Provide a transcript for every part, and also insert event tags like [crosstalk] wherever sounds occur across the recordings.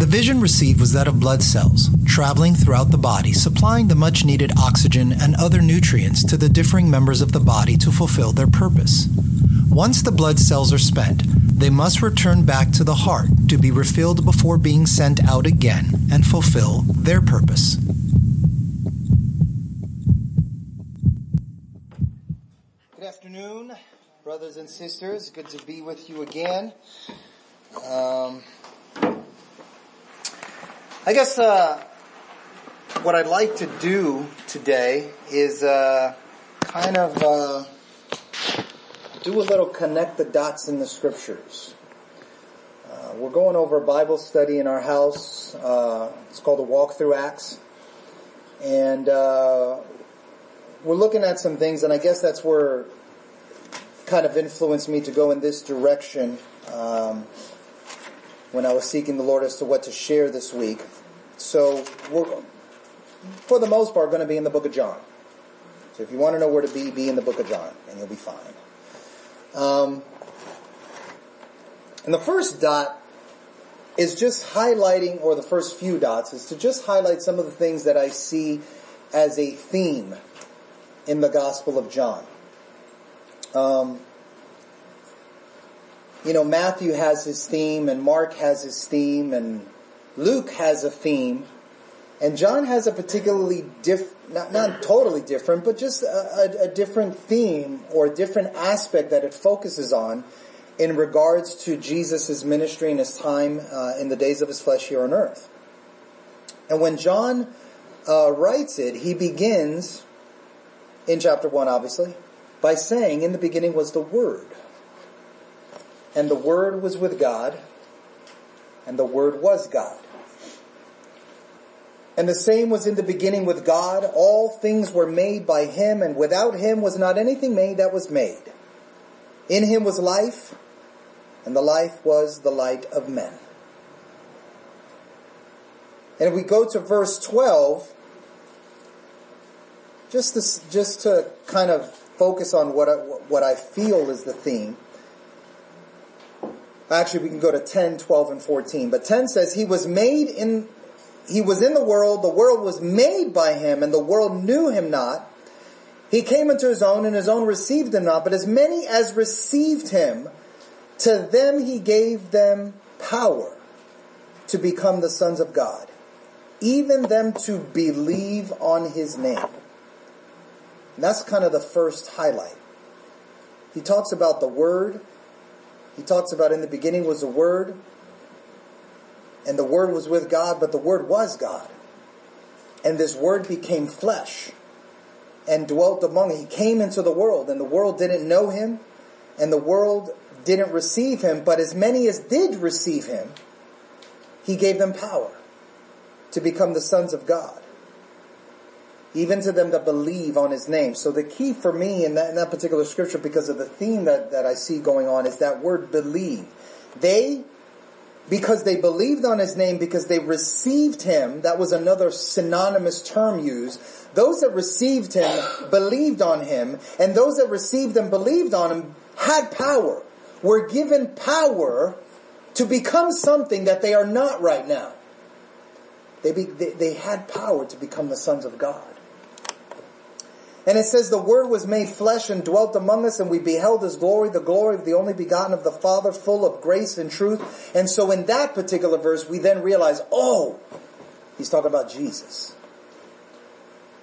The vision received was that of blood cells, traveling throughout the body, supplying the much needed oxygen and other nutrients to the differing members of the body to fulfill their purpose. Once the blood cells are spent, they must return back to the heart to be refilled before being sent out again and fulfill their purpose. Good afternoon, brothers and sisters. Good to be with you again. Um, I guess uh, what I'd like to do today is uh, kind of uh, do a little connect the dots in the scriptures. Uh, we're going over a Bible study in our house. Uh, it's called a Walk Through Acts, and uh, we're looking at some things, and I guess that's where kind of influenced me to go in this direction um, when I was seeking the Lord as to what to share this week. So we're, for the most part, going to be in the book of John. So if you want to know where to be, be in the book of John, and you'll be fine. Um, and the first dot is just highlighting, or the first few dots, is to just highlight some of the things that I see as a theme in the Gospel of John. Um, you know, Matthew has his theme, and Mark has his theme, and Luke has a theme, and John has a particularly diff, not, not totally different, but just a, a, a different theme or a different aspect that it focuses on in regards to Jesus' ministry and his time uh, in the days of his flesh here on earth. And when John uh, writes it, he begins in chapter 1, obviously, by saying, In the beginning was the Word. And the Word was with God, and the Word was God. And the same was in the beginning with God. All things were made by Him, and without Him was not anything made that was made. In Him was life, and the life was the light of men. And if we go to verse 12, just to, just to kind of focus on what I, what I feel is the theme. Actually, we can go to 10, 12, and 14. But 10 says, He was made in, He was in the world, the world was made by Him, and the world knew Him not. He came into His own, and His own received Him not. But as many as received Him, to them He gave them power to become the sons of God, even them to believe on His name. And that's kind of the first highlight. He talks about the Word. He talks about in the beginning was the Word. And the Word was with God, but the Word was God. And this Word became flesh and dwelt among He came into the world, and the world didn't know Him, and the world didn't receive Him. But as many as did receive Him, He gave them power to become the sons of God even to them that believe on his name. So the key for me in that, in that particular scripture, because of the theme that, that I see going on, is that word believe. They, because they believed on his name, because they received him, that was another synonymous term used. Those that received him believed on him, and those that received and believed on him had power, were given power to become something that they are not right now. They, be, they, they had power to become the sons of God. And it says, the Word was made flesh and dwelt among us, and we beheld His glory, the glory of the only begotten of the Father, full of grace and truth. And so in that particular verse, we then realize, oh, he's talking about Jesus.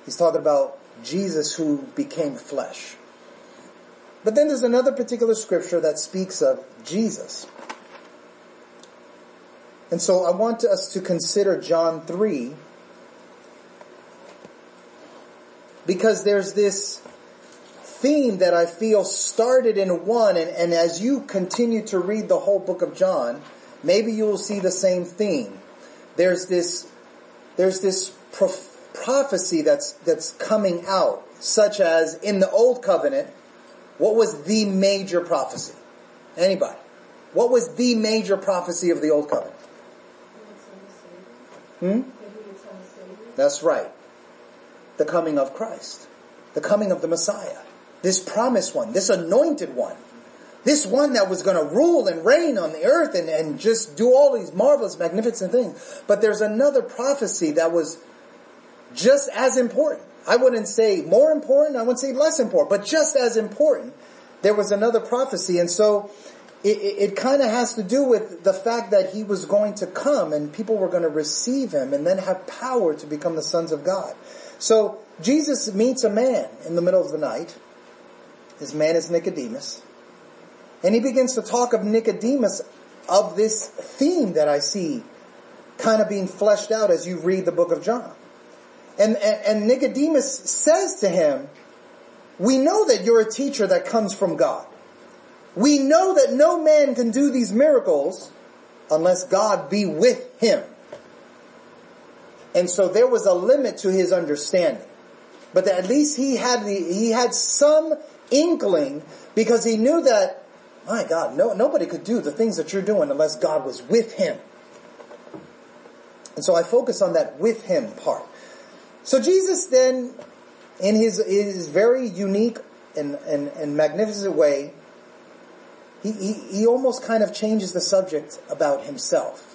He's talking about Jesus who became flesh. But then there's another particular scripture that speaks of Jesus. And so I want us to consider John 3, because there's this theme that I feel started in one, and, and as you continue to read the whole book of John, maybe you will see the same theme. There's this, there's this prof- prophecy that's, that's coming out, such as in the Old Covenant, what was the major prophecy? Anybody? What was the major prophecy of the Old Covenant? Hmm? That's right the coming of Christ, the coming of the Messiah, this promised one, this anointed one, This one that was going to rule and reign on the earth and, and just do all these marvelous, magnificent things. But there's another prophecy that was just as important. I wouldn't say more important, I wouldn't say less important, but just as important. There was another prophecy. And so it, it, it kind of has to do with the fact that he was going to come and people were going to receive him and then have power to become the sons of God. So Jesus meets a man in the middle of the night. His man is Nicodemus. And he begins to talk of Nicodemus of this theme that I see kind of being fleshed out as you read the book of John. And, and, and Nicodemus says to him, we know that you're a teacher that comes from God. We know that no man can do these miracles unless God be with him. And so there was a limit to his understanding. But at least he had the, he had some inkling because he knew that my God, no, nobody could do the things that you're doing unless God was with him. And so I focus on that with him part. So Jesus then, in his, his very unique and, and, and magnificent way, he, he, he almost kind of changes the subject about himself.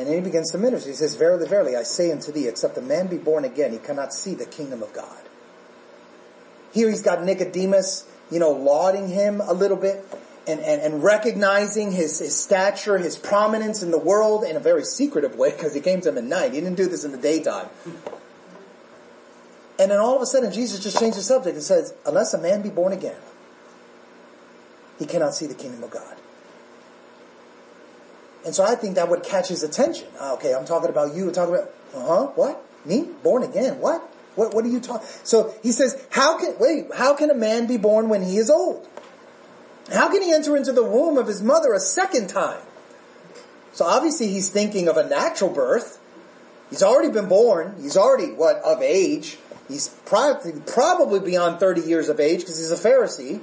And then he begins to minister. He says, Verily, verily, I say unto thee, except a man be born again, he cannot see the kingdom of God. Here he's got Nicodemus you know, lauding him a little bit and, and, and recognizing his, his stature, his prominence in the world in a very secretive way because he came to him at night. He didn't do this in the daytime. And then all of a sudden Jesus just changed the subject and says, unless a man be born again, he cannot see the kingdom of God. And so I think that would catch his attention. Ah, okay, I'm talking about you. Talking about, uh huh, what? Me? Born again? What? What, what are you talking? So he says, how can, wait, how can a man be born when he is old? How can he enter into the womb of his mother a second time? So obviously he's thinking of a natural birth. He's already been born. He's already, what, of age. He's probably, probably beyond 30 years of age because he's a Pharisee.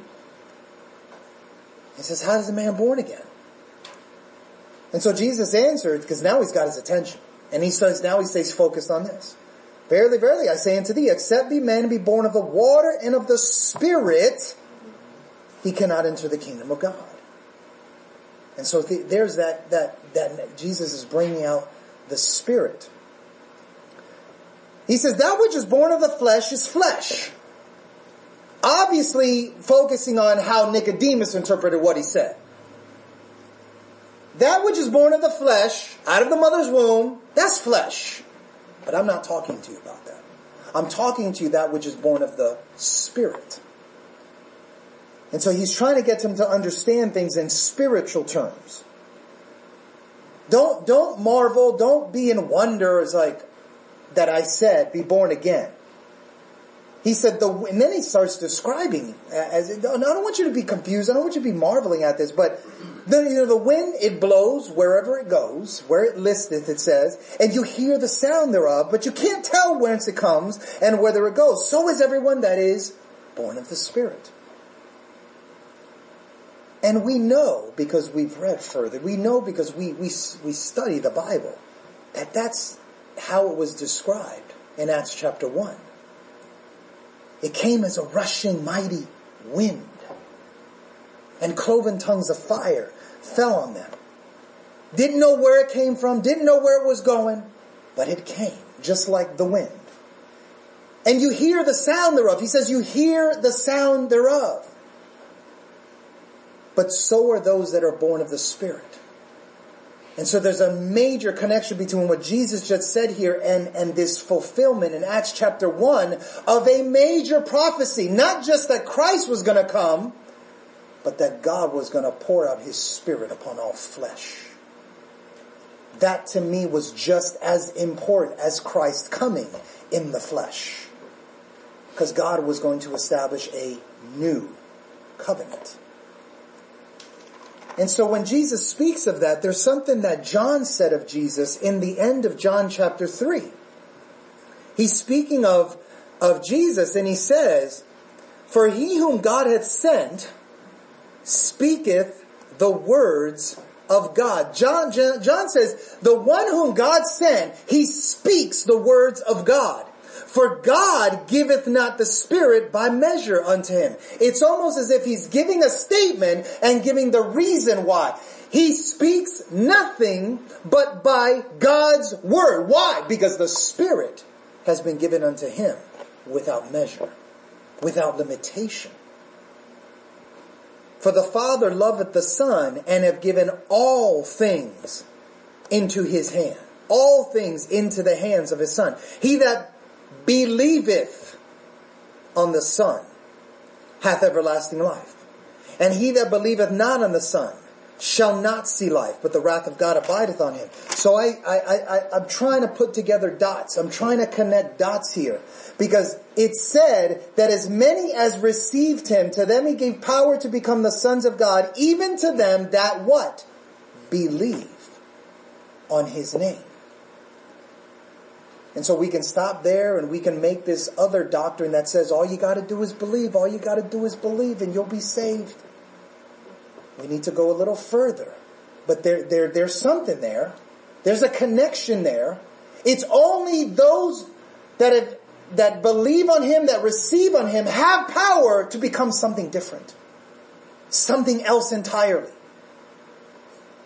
He says, how is a man born again? And so Jesus answered, because now he's got his attention. And he says, now he stays focused on this. Verily, verily, I say unto thee, except be man be born of the water and of the Spirit, he cannot enter the kingdom of God. And so th- there's that, that, that Jesus is bringing out the Spirit. He says, that which is born of the flesh is flesh. Obviously focusing on how Nicodemus interpreted what he said. That which is born of the flesh, out of the mother's womb, that's flesh. But I'm not talking to you about that. I'm talking to you that which is born of the Spirit. And so he's trying to get them to understand things in spiritual terms. Don't, don't marvel, don't be in wonder as like, that I said, be born again. He said the, and then he starts describing as, I don't want you to be confused, I don't want you to be marveling at this, but the, you know, the wind, it blows wherever it goes, where it listeth, it says, and you hear the sound thereof, but you can't tell whence it comes and whither it goes. So is everyone that is born of the Spirit. And we know, because we've read further, we know because we, we, we study the Bible, that that's how it was described in Acts chapter 1. It came as a rushing mighty wind and cloven tongues of fire fell on them. Didn't know where it came from, didn't know where it was going, but it came, just like the wind. And you hear the sound thereof. He says, you hear the sound thereof. But so are those that are born of the Spirit. And so there's a major connection between what Jesus just said here and, and this fulfillment in Acts chapter 1 of a major prophecy. Not just that Christ was going to come, but that God was going to pour out his spirit upon all flesh. That to me was just as important as Christ coming in the flesh. Because God was going to establish a new covenant. And so when Jesus speaks of that, there's something that John said of Jesus in the end of John chapter 3. He's speaking of, of Jesus and he says, For he whom God hath sent speaketh the words of God. John, John says, the one whom God sent, he speaks the words of God. For God giveth not the Spirit by measure unto him. It's almost as if he's giving a statement and giving the reason why. He speaks nothing but by God's word. Why? Because the Spirit has been given unto him without measure, without limitation. For the Father loveth the Son and have given all things into his hand. All things into the hands of his Son. He that believeth on the Son hath everlasting life. And he that believeth not on the Son shall not see life, but the wrath of God abideth on him. So I, I, I, I'm trying to put together dots. I'm trying to connect dots here. Because it said that as many as received him, to them he gave power to become the sons of God, even to them that what? Believe on his name. And so we can stop there and we can make this other doctrine that says all you gotta do is believe, all you gotta do is believe and you'll be saved. We need to go a little further. But there, there, there's something there. There's a connection there. It's only those that have, that believe on Him, that receive on Him, have power to become something different. Something else entirely.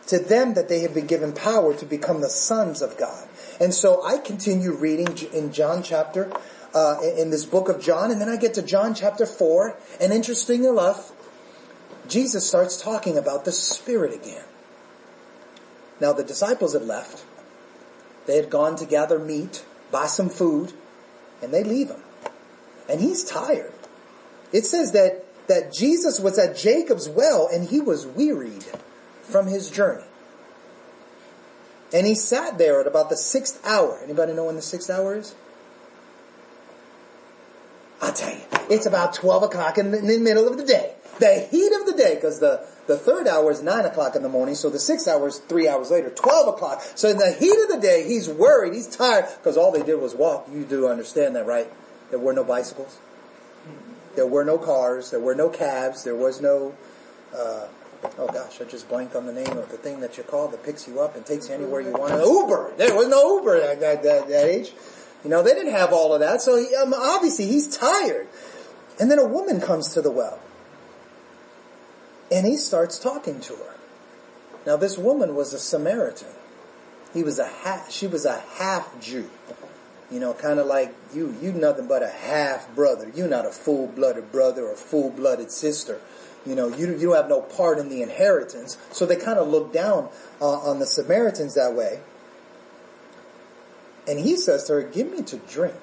To them that they have been given power to become the sons of God. And so I continue reading in John chapter, uh, in this book of John, and then I get to John chapter 4, and interesting enough, Jesus starts talking about the Spirit again. Now the disciples had left. They had gone to gather meat, buy some food, and they leave him. And he's tired. It says that, that Jesus was at Jacob's well and he was wearied from his journey. And he sat there at about the sixth hour. Anybody know when the sixth hour is? I'll tell you. It's about 12 o'clock in the, in the middle of the day the heat of the day, because the, the third hour is 9 o'clock in the morning, so the sixth hour is three hours later, 12 o'clock. So in the heat of the day, he's worried, he's tired, because all they did was walk. You do understand that, right? There were no bicycles. There were no cars. There were no cabs. There was no, uh, oh gosh, I just blanked on the name of the thing that you call that picks you up and takes you anywhere you want. Uber. There was no Uber at that, that, that age. You know, they didn't have all of that. So he, um, obviously he's tired. And then a woman comes to the well. And he starts talking to her. Now this woman was a Samaritan. He was a half, she was a half Jew. You know, kind of like you, you nothing but a half brother. You're not a full-blooded brother or full-blooded sister. You know, you, you don't have no part in the inheritance. So they kind of look down uh, on the Samaritans that way. And he says to her, give me to drink.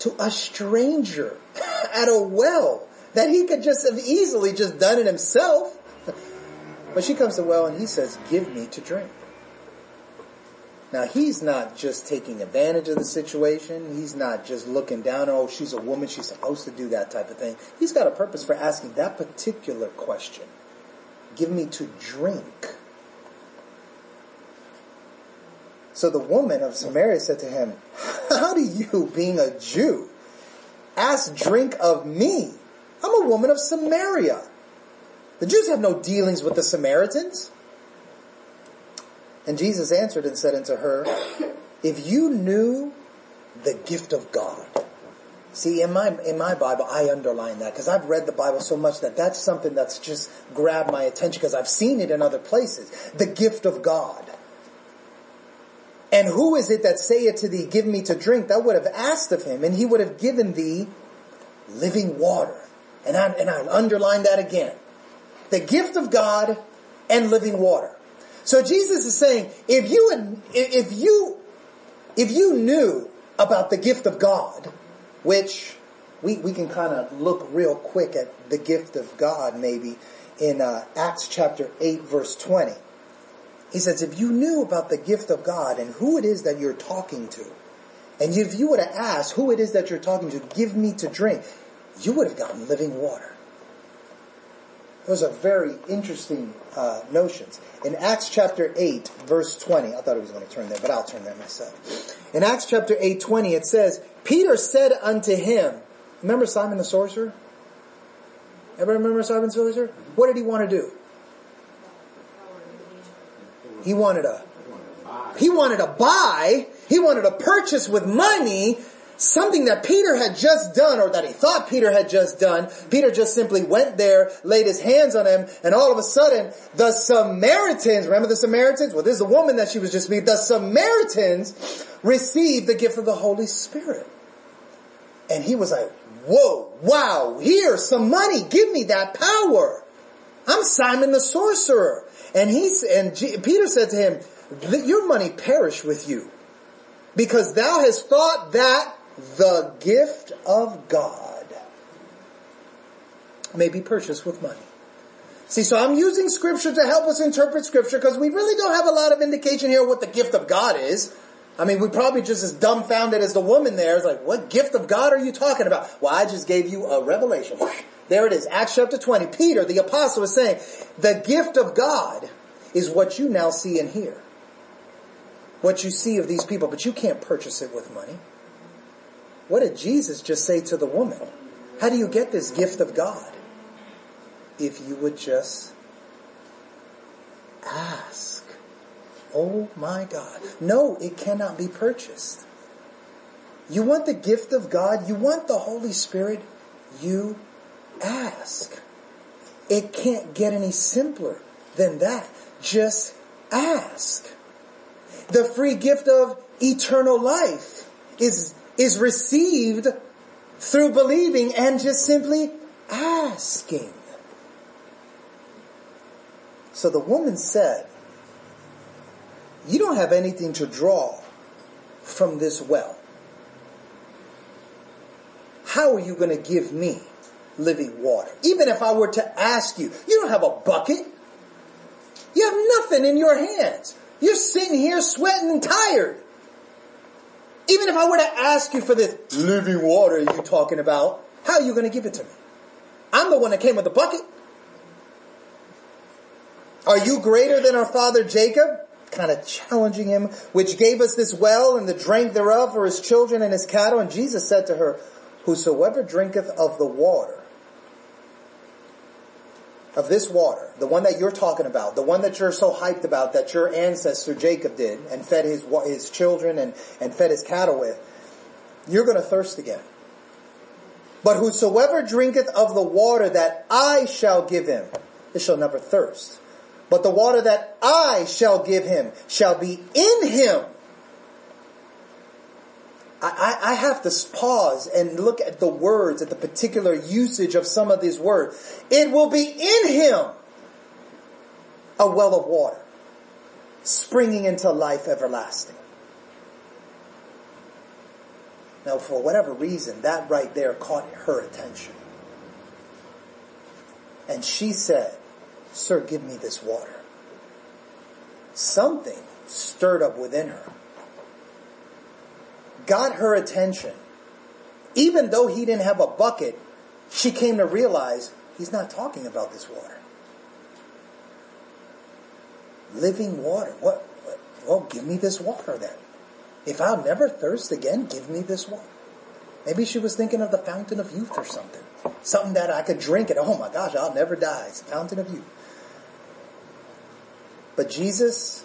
To a stranger [laughs] at a well that he could just have easily just done it himself. But she comes to well and he says, give me to drink. Now he's not just taking advantage of the situation. He's not just looking down, oh, she's a woman, she's supposed to do that type of thing. He's got a purpose for asking that particular question. Give me to drink. So the woman of Samaria said to him, how do you, being a Jew, ask drink of me, I'm a woman of Samaria. The Jews have no dealings with the Samaritans. And Jesus answered and said unto her, If you knew the gift of God. See, in my, in my Bible, I underline that because I've read the Bible so much that that's something that's just grabbed my attention because I've seen it in other places. The gift of God. And who is it that saith to thee, give me to drink? Thou would have asked of him and he would have given thee living water. And I, and I underline that again. The gift of God and living water. So Jesus is saying, if you, if you, if you knew about the gift of God, which we, we can kind of look real quick at the gift of God maybe in uh, Acts chapter 8 verse 20. He says, if you knew about the gift of God and who it is that you're talking to, and if you were to ask who it is that you're talking to, give me to drink, you would have gotten living water. Those are very interesting uh, notions. In Acts chapter 8, verse 20, I thought I was going to turn there, but I'll turn there myself. In Acts chapter 8, 20, it says, Peter said unto him, remember Simon the sorcerer? Everybody remember Simon the sorcerer? What did he want to do? He wanted a, he wanted to buy He wanted to purchase with money something that Peter had just done or that he thought Peter had just done. Peter just simply went there, laid his hands on him, and all of a sudden the Samaritans, remember the Samaritans? Well, this is a woman that she was just meeting. The Samaritans received the gift of the Holy Spirit. And he was like, whoa, wow, here, some money, give me that power. I'm Simon the sorcerer. And he, and G, Peter said to him, your money perish with you because thou hast thought that the gift of God may be purchased with money. See, so I'm using scripture to help us interpret scripture because we really don't have a lot of indication here what the gift of God is. I mean, we're probably just as dumbfounded as the woman there is like, what gift of God are you talking about? Well, I just gave you a revelation. [laughs] There it is. Acts chapter 20. Peter, the apostle, is saying, the gift of God is what you now see and hear. What you see of these people, but you can't purchase it with money. What did Jesus just say to the woman? How do you get this gift of God? If you would just ask. Oh my God. No, it cannot be purchased. You want the gift of God, you want the Holy Spirit, you ask. It can't get any simpler than that. Just ask. The free gift of eternal life is is received through believing and just simply asking. So the woman said, you don't have anything to draw from this well. How are you going to give me living water? Even if I were to ask you, you don't have a bucket. You have nothing in your hands. You're sitting here sweating and tired. Even if I were to ask you for this living water you talking about, how are you going to give it to me? I'm the one that came with the bucket. Are you greater than our father Jacob? Kind of challenging him, which gave us this well and the drink thereof for his children and his cattle. And Jesus said to her, Whosoever drinketh of the water of this water, the one that you're talking about, the one that you're so hyped about that your ancestor Jacob did and fed his, his children and, and fed his cattle with, you're going to thirst again. But whosoever drinketh of the water that I shall give him, it shall never thirst. But the water that I shall give him shall be in him I, I, have to pause and look at the words, at the particular usage of some of these words. It will be in him a well of water, springing into life everlasting. Now, for whatever reason, that right there caught her attention. And she said, Sir, give me this water. Something stirred up within her got her attention. Even though he didn't have a bucket, she came to realize he's not talking about this water. Living water. What? what well, give me this water then. If I'll never thirst again, give me this water. Maybe she was thinking of the fountain of youth or something. Something that I could drink and oh my gosh, I'll never die. It's the fountain of youth. But Jesus,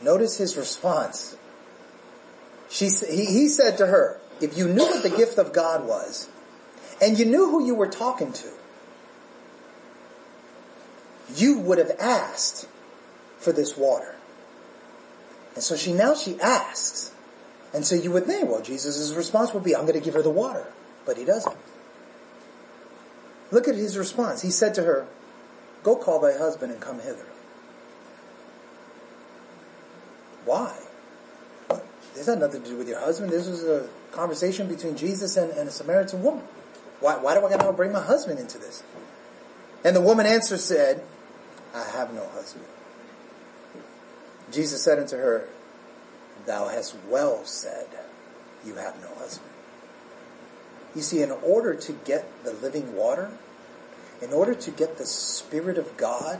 notice his response. She, he, he said to her, if you knew what the gift of God was, and you knew who you were talking to, you would have asked for this water. And so she now she asks. And so you would think, well, Jesus' response would be, I'm going to give her the water. But he doesn't. Look at his response. He said to her, Go call thy husband and come hither. Why? This had nothing to do with your husband. This was a conversation between Jesus and, and a Samaritan woman. Why, why do I gotta bring my husband into this? And the woman answered said, I have no husband. Jesus said unto her, Thou hast well said, You have no husband. You see, in order to get the living water, in order to get the Spirit of God,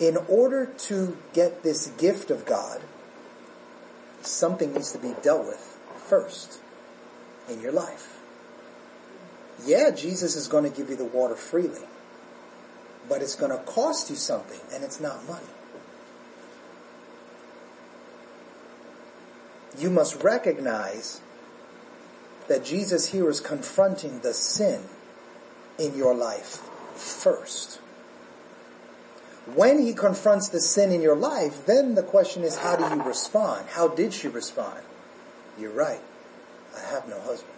in order to get this gift of God, something needs to be dealt with first in your life. Yeah, Jesus is going to give you the water freely, but it's going to cost you something, and it's not money. you must recognize that Jesus here is confronting the sin in your life first. When he confronts the sin in your life, then the question is, how do you respond? How did she respond? You're right. I have no husband.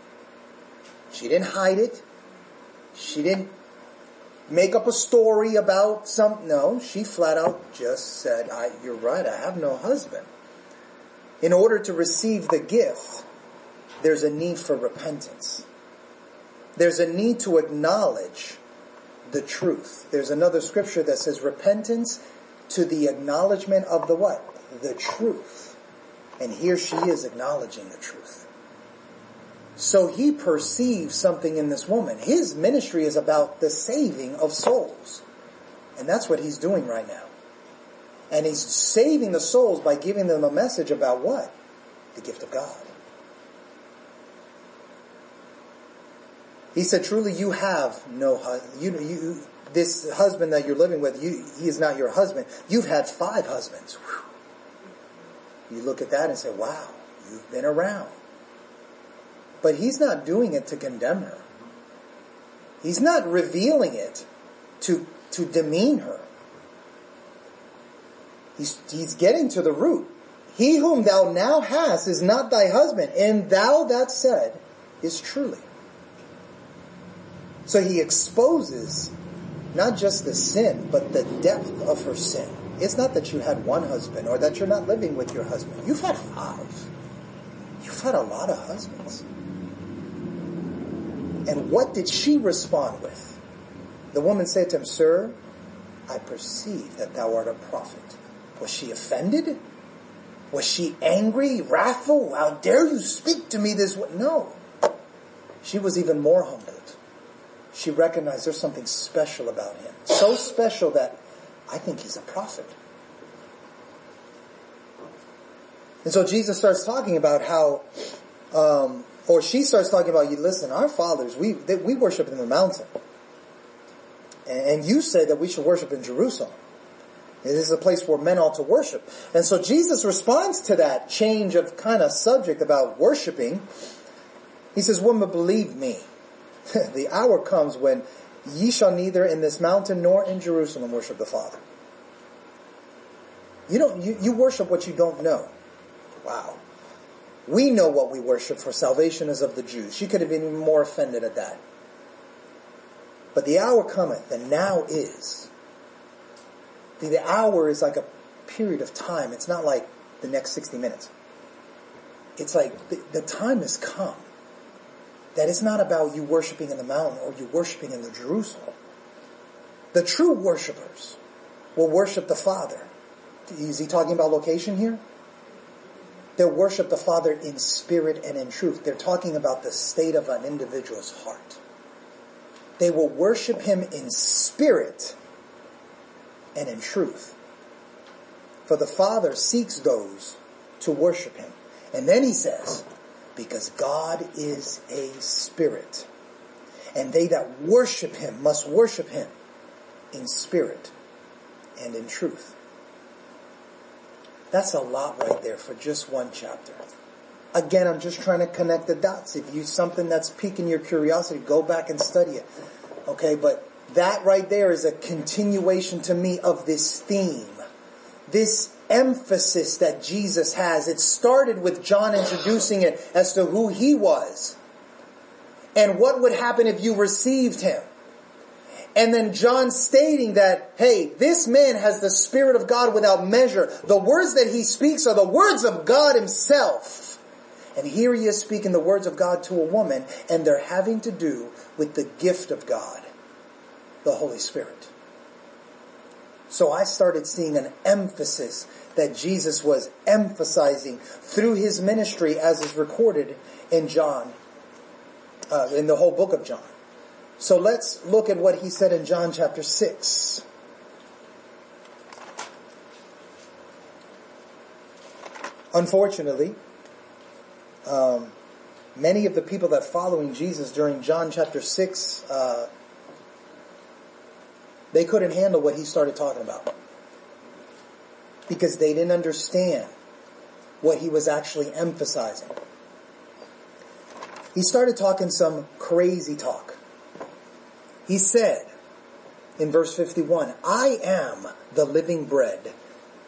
She didn't hide it. She didn't make up a story about some, no, she flat out just said, I, you're right, I have no husband. In order to receive the gift, there's a need for repentance. There's a need to acknowledge the truth. There's another scripture that says repentance to the acknowledgement of the what? The truth. And here she is acknowledging the truth. So he perceives something in this woman. His ministry is about the saving of souls. And that's what he's doing right now. And he's saving the souls by giving them a message about what? The gift of God. He said, truly you have no husband. You, you, this husband that you're living with, you, he is not your husband. You've had five husbands. Whew. You look at that and say, wow, you've been around. But he's not doing it to condemn her. He's not revealing it to, to demean her. He's, he's getting to the root. He whom thou now hast is not thy husband, and thou that said is truly. So he exposes not just the sin, but the depth of her sin. It's not that you had one husband or that you're not living with your husband. You've had five. You've had a lot of husbands. And what did she respond with? The woman said to him, Sir, I perceive that thou art a prophet. Was she offended? Was she angry, wrathful? How dare you speak to me this way? No. She was even more humbled she recognized there's something special about him. So special that I think he's a prophet. And so Jesus starts talking about how, um, or she starts talking about, you listen, our fathers, we, they, we worship in the mountain. And you say that we should worship in Jerusalem. This is a place where men ought to worship. And so Jesus responds to that change of kind of subject about worshiping. He says, woman, believe me. [laughs] the hour comes when ye shall neither in this mountain nor in Jerusalem worship the Father. You don't, you, you worship what you don't know. Wow. We know what we worship for salvation is of the Jews. She could have been even more offended at that. But the hour cometh, and now is. The, the hour is like a period of time. It's not like the next 60 minutes. It's like the, the time has come that it's not about you worshiping in the mountain or you worshiping in the Jerusalem. The true worshipers will worship the Father. Is he talking about location here? They'll worship the Father in spirit and in truth. They're talking about the state of an individual's heart. They will worship him in spirit and in truth. For the Father seeks those to worship him. And then he says, because God is a spirit. And they that worship him must worship him in spirit and in truth. That's a lot right there for just one chapter. Again, I'm just trying to connect the dots. If you something that's piquing your curiosity, go back and study it. Okay, but that right there is a continuation to me of this theme. This emphasis that Jesus has. It started with John introducing it as to who he was and what would happen if you received him. And then John stating that, hey, this man has the Spirit of God without measure. The words that he speaks are the words of God himself. And here he is speaking the words of God to a woman, and they're having to do with the gift of God, the Holy Spirit. So I started seeing an emphasis that Jesus was emphasizing through his ministry as is recorded in John, uh, in the whole book of John. So let's look at what he said in John chapter 6. Unfortunately, um, many of the people that following Jesus during John chapter 6 uh, they couldn't handle what he started talking about. Because they didn't understand what he was actually emphasizing. He started talking some crazy talk. He said in verse 51, I am the living bread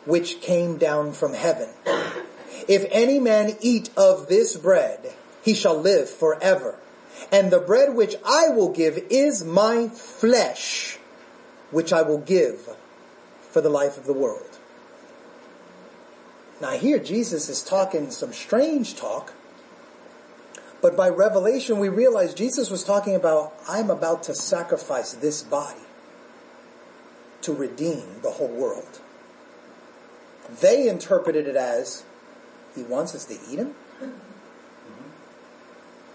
which came down from heaven. If any man eat of this bread, he shall live forever. And the bread which I will give is my flesh, which I will give for the life of the world. Now here Jesus is talking some strange talk, but by revelation we realize Jesus was talking about, I'm about to sacrifice this body to redeem the whole world. They interpreted it as, he wants us to eat him? [laughs]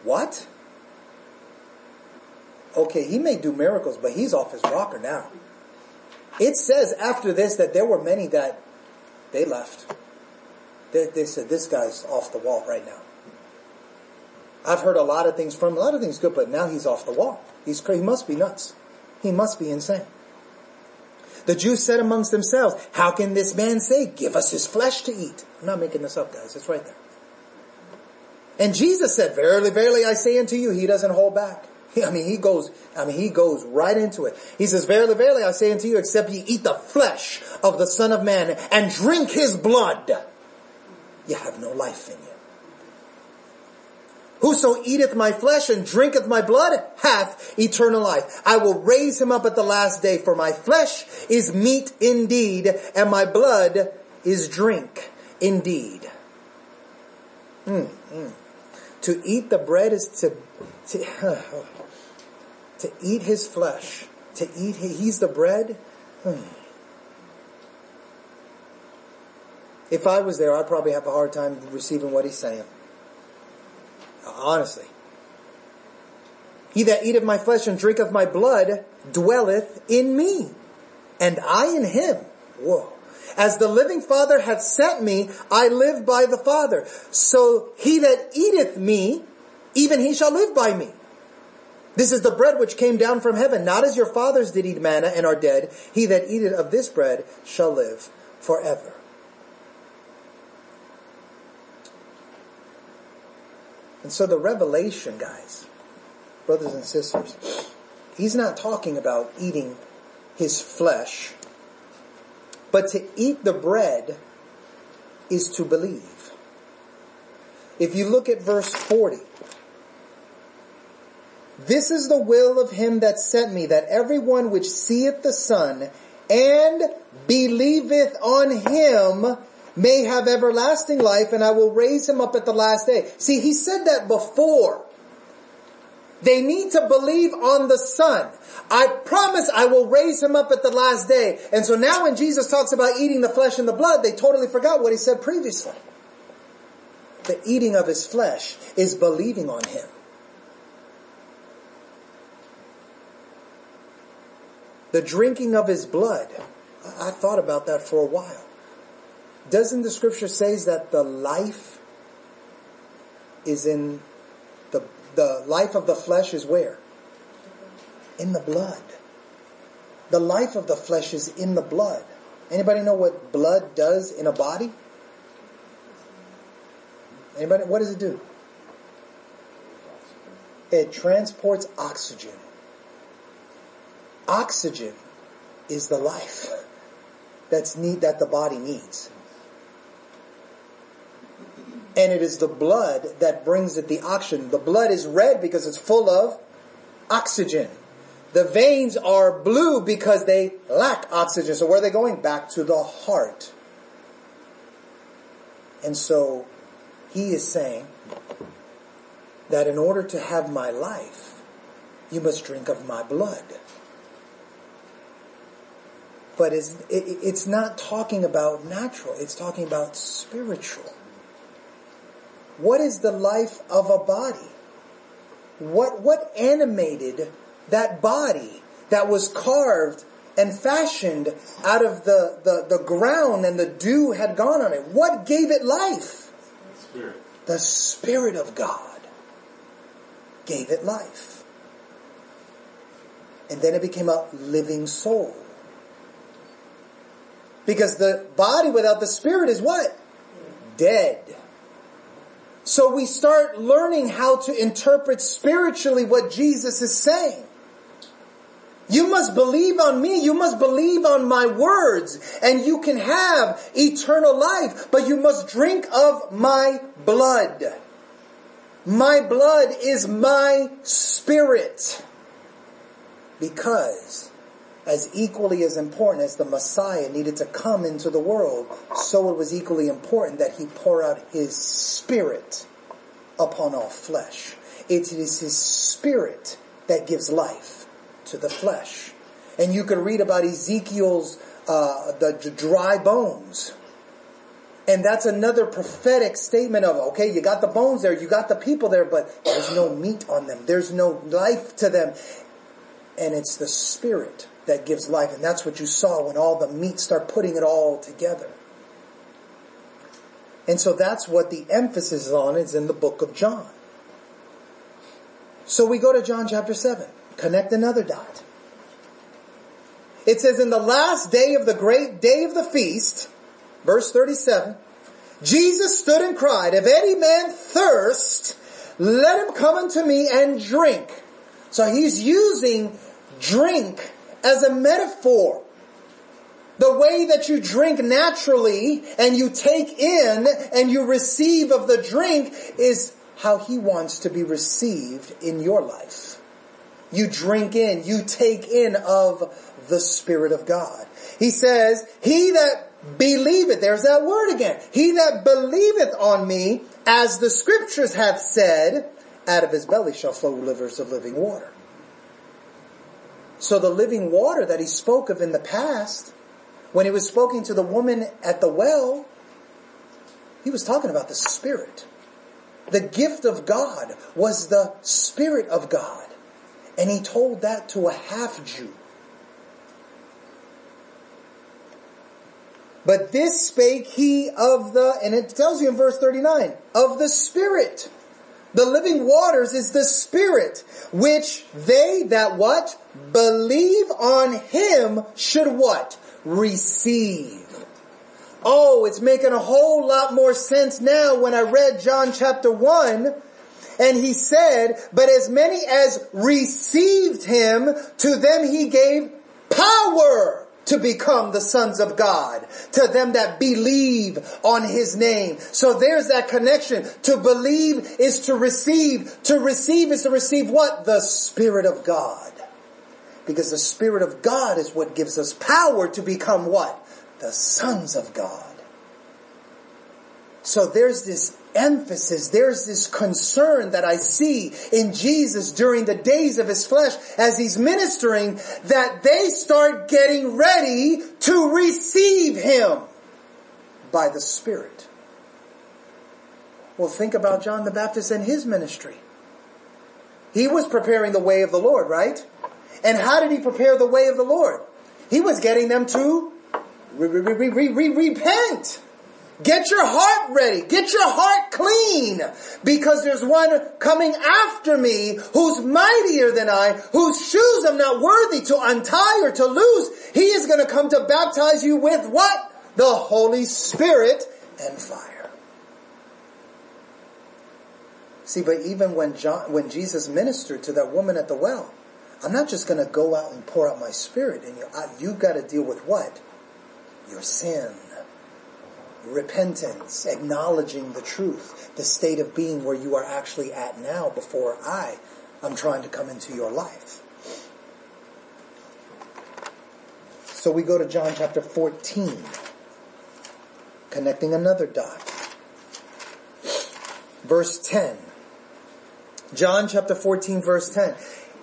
What? Okay, he may do miracles, but he's off his rocker now. It says after this that there were many that they left. They, they said, this guy's off the wall right now. I've heard a lot of things from, a lot of things good, but now he's off the wall. He's crazy. He must be nuts. He must be insane. The Jews said amongst themselves, how can this man say, give us his flesh to eat? I'm not making this up, guys. It's right there. And Jesus said, verily, verily, I say unto you, he doesn't hold back. [laughs] I mean, he goes, I mean, he goes right into it. He says, verily, verily, I say unto you, except ye eat the flesh of the son of man and drink his blood, ye have no life in you. Whoso eateth my flesh and drinketh my blood hath eternal life. I will raise him up at the last day, for my flesh is meat indeed, and my blood is drink indeed. Mm, mm. To eat the bread is to, to, [laughs] to eat his flesh. To eat, he's the bread. Mm. If I was there, I'd probably have a hard time receiving what he's saying. Honestly. He that eateth my flesh and drinketh my blood dwelleth in me, and I in him. Whoa. As the living Father hath sent me, I live by the Father. So he that eateth me, even he shall live by me. This is the bread which came down from heaven, not as your fathers did eat manna and are dead. He that eateth of this bread shall live forever. And so the revelation, guys, brothers and sisters, he's not talking about eating his flesh, but to eat the bread is to believe. If you look at verse 40, this is the will of him that sent me, that everyone which seeth the Son and believeth on him may have everlasting life and I will raise him up at the last day. See, he said that before. They need to believe on the Son. I promise I will raise him up at the last day. And so now when Jesus talks about eating the flesh and the blood, they totally forgot what he said previously. The eating of his flesh is believing on him. The drinking of his blood. I thought about that for a while. Doesn't the scripture says that the life is in the, the life of the flesh is where? In the blood. The life of the flesh is in the blood. Anybody know what blood does in a body? Anybody, what does it do? It transports oxygen. Oxygen is the life that's need, that the body needs and it is the blood that brings it the oxygen. The blood is red because it's full of oxygen. The veins are blue because they lack oxygen. So where are they going? Back to the heart. And so he is saying that in order to have my life, you must drink of my blood. But it's, it's not talking about natural, it's talking about spiritual. What is the life of a body? What, what animated that body that was carved and fashioned out of the, the, the ground and the dew had gone on it? What gave it life? Spirit. The Spirit of God gave it life. And then it became a living soul. Because the body without the Spirit is what? dead. So we start learning how to interpret spiritually what Jesus is saying. You must believe on me. You must believe on my words and you can have eternal life, but you must drink of my blood. My blood is my spirit. Because as equally as important as the Messiah needed to come into the world, so it was equally important that he pour out his spirit upon all flesh. It is his spirit that gives life to the flesh. And you can read about Ezekiel's, uh, the dry bones. And that's another prophetic statement of, okay, you got the bones there, you got the people there, but there's no meat on them. There's no life to them. And it's the spirit that gives life. And that's what you saw when all the meat start putting it all together. And so that's what the emphasis is on is in the book of John. So we go to John chapter 7. Connect another dot. It says, in the last day of the great day of the feast, verse 37, Jesus stood and cried, if any man thirst, let him come unto me and drink. So he's using drink as a metaphor. The way that you drink naturally and you take in and you receive of the drink is how he wants to be received in your life. You drink in, you take in of the Spirit of God. He says, he that believeth, there's that word again, he that believeth on me, as the scriptures have said, out of his belly shall flow rivers of living water. So the living water that he spoke of in the past, when he was speaking to the woman at the well, he was talking about the Spirit. The gift of God was the Spirit of God. And he told that to a half Jew. But this spake he of the, and it tells you in verse 39, of the Spirit. The living waters is the Spirit, which they that what? Believe on Him should what? Receive. Oh, it's making a whole lot more sense now when I read John chapter 1 and he said, but as many as received him, to them he gave power to become the sons of God, to them that believe on his name. So there's that connection. To believe is to receive. To receive is to receive what? The Spirit of God. Because the Spirit of God is what gives us power to become what? The sons of God. So there's this emphasis, there's this concern that I see in Jesus during the days of his flesh as he's ministering that they start getting ready to receive him by the Spirit. Well, think about John the Baptist and his ministry. He was preparing the way of the Lord, right? And how did he prepare the way of the Lord? He was getting them to re- re- re- repent. Get your heart ready. Get your heart clean because there's one coming after me who's mightier than I, whose shoes I'm not worthy to untie or to lose. He is going to come to baptize you with what? The Holy Spirit and fire. See, but even when John, when Jesus ministered to that woman at the well, I'm not just going to go out and pour out my spirit in you. I, you got to deal with what? Your sin repentance, acknowledging the truth, the state of being where you are actually at now before I am trying to come into your life. So we go to John chapter 14, connecting another dot. Verse 10. John chapter 14 verse 10.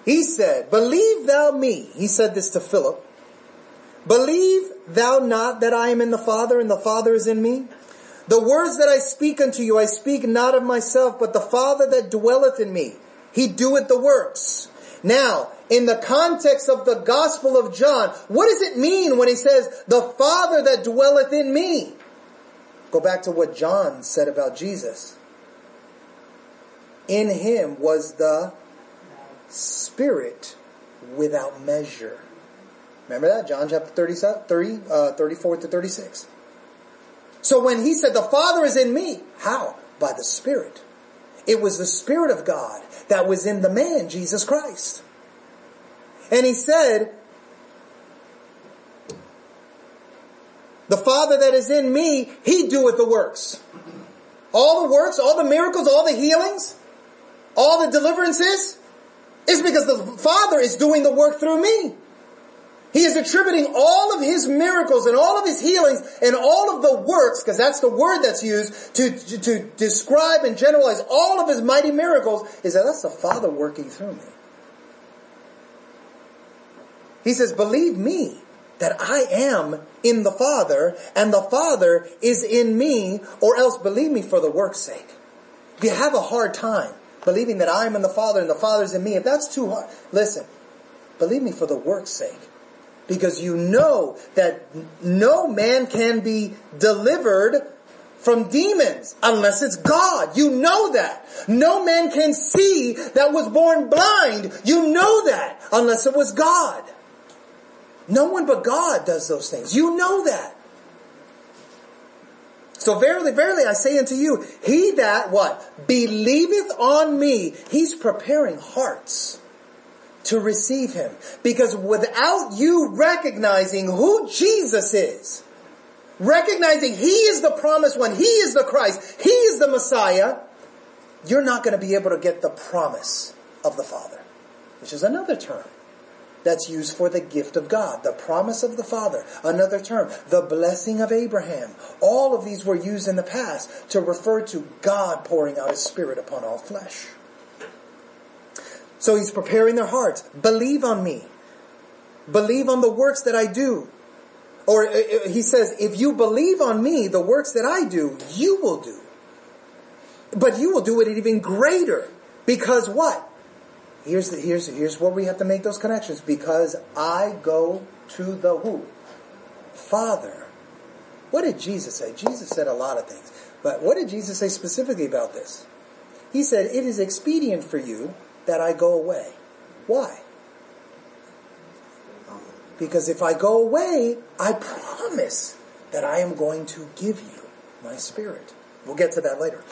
He said, believe thou me. He said this to Philip. Believe thou not that I am in the Father and the Father is in me? The words that I speak unto you, I speak not of myself, but the Father that dwelleth in me. He doeth the works. Now, in the context of the Gospel of John, what does it mean when he says, the Father that dwelleth in me? Go back to what John said about Jesus. In him was the Spirit without measure. Remember that? John chapter 30, 30 uh, 34 to 36. So when he said, the Father is in me, how? By the Spirit. It was the Spirit of God that was in the man, Jesus Christ. And he said, the Father that is in me, he doeth the works. All the works, all the miracles, all the healings, all the deliverances, is because the Father is doing the work through me. He is attributing all of his miracles and all of his healings and all of the works, because that's the word that's used to, to, describe and generalize all of his mighty miracles, is that that's the Father working through me. He says, believe me that I am in the Father and the Father is in me, or else believe me for the work's sake. If you have a hard time believing that I am in the Father and the Father's in me, if that's too hard, listen, believe me for the work's sake because you know that no man can be delivered from demons unless it's God. You know that. No man can see that was born blind. You know that unless it was God. No one but God does those things. You know that. So verily, verily, I say unto you, he that what? Believeth on me, he's preparing hearts to receive him. Because without you recognizing who Jesus is, recognizing he is the promised one, he is the Christ, he is the Messiah, you're not going to be able to get the promise of the Father, which is another term that's used for the gift of God, the promise of the Father, another term, the blessing of Abraham. All of these were used in the past to refer to God pouring out his Spirit upon all flesh. So he's preparing their hearts. Believe on me. Believe on the works that I do. Or uh, uh, he says, if you believe on me, the works that I do, you will do. But you will do it even greater. Because what? Here's, the, here's, here's where we have to make those connections. Because I go to the who? Father. What did Jesus say? Jesus said a lot of things. But what did Jesus say specifically about this? He said, it is expedient for you that I go away. Why? Because if I go away, I promise that I am going to give you my spirit. We'll get to that later.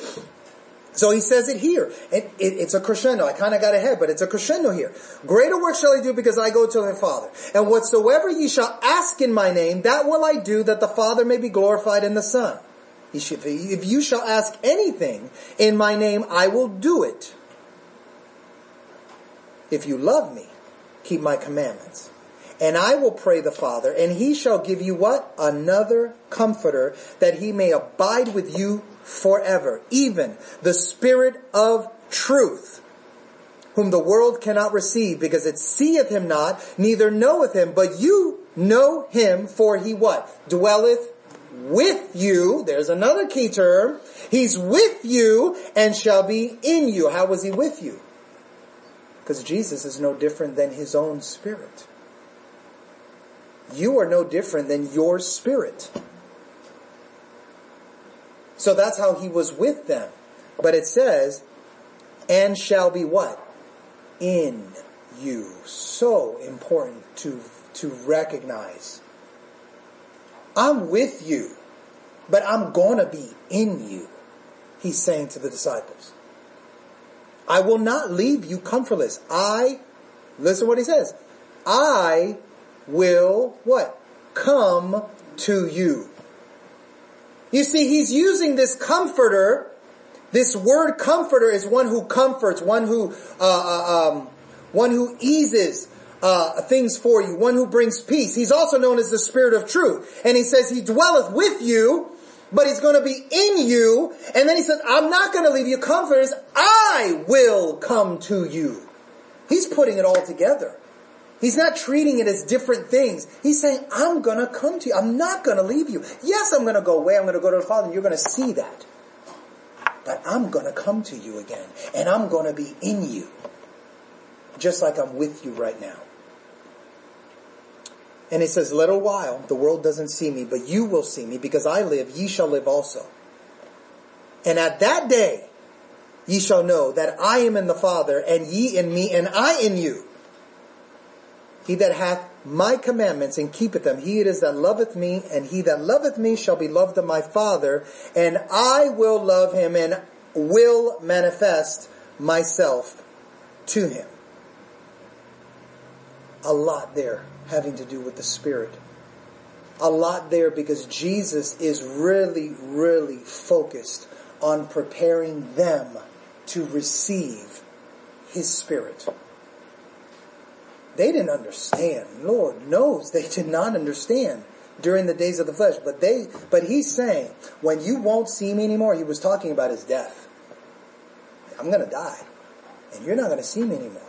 So he says it here. And it, it's a crescendo. I kind of got ahead, but it's a crescendo here. Greater work shall I do because I go to my Father. And whatsoever ye shall ask in my name, that will I do that the Father may be glorified in the Son. If you shall ask anything in my name, I will do it. If you love me, keep my commandments. And I will pray the Father, and he shall give you what? Another comforter, that he may abide with you forever. Even the Spirit of truth, whom the world cannot receive, because it seeth him not, neither knoweth him, but you know him, for he what? Dwelleth with you. There's another key term. He's with you and shall be in you. How was he with you? Because Jesus is no different than his own spirit. You are no different than your spirit. So that's how he was with them. But it says, and shall be what? In you. So important to, to recognize. I'm with you, but I'm gonna be in you. He's saying to the disciples. I will not leave you comfortless. I, listen what he says. I will, what? Come to you. You see, he's using this comforter. This word comforter is one who comforts, one who, uh, uh, um, one who eases, uh, things for you, one who brings peace. He's also known as the Spirit of Truth. And he says he dwelleth with you but he's going to be in you. And then he says, I'm not going to leave you comforters. I will come to you. He's putting it all together. He's not treating it as different things. He's saying, I'm going to come to you. I'm not going to leave you. Yes, I'm going to go away. I'm going to go to the Father and you're going to see that. But I'm going to come to you again and I'm going to be in you. Just like I'm with you right now. And it says, little while, the world doesn't see me, but you will see me, because I live, ye shall live also. And at that day, ye shall know that I am in the Father, and ye in me, and I in you. He that hath my commandments and keepeth them, he it is that loveth me, and he that loveth me shall be loved of my Father, and I will love him and will manifest myself to him. A lot there having to do with the Spirit. A lot there because Jesus is really, really focused on preparing them to receive his Spirit. They didn't understand. Lord knows they did not understand during the days of the flesh. But they, but he's saying, when you won't see me anymore, he was talking about his death. I'm gonna die. And you're not gonna see me anymore.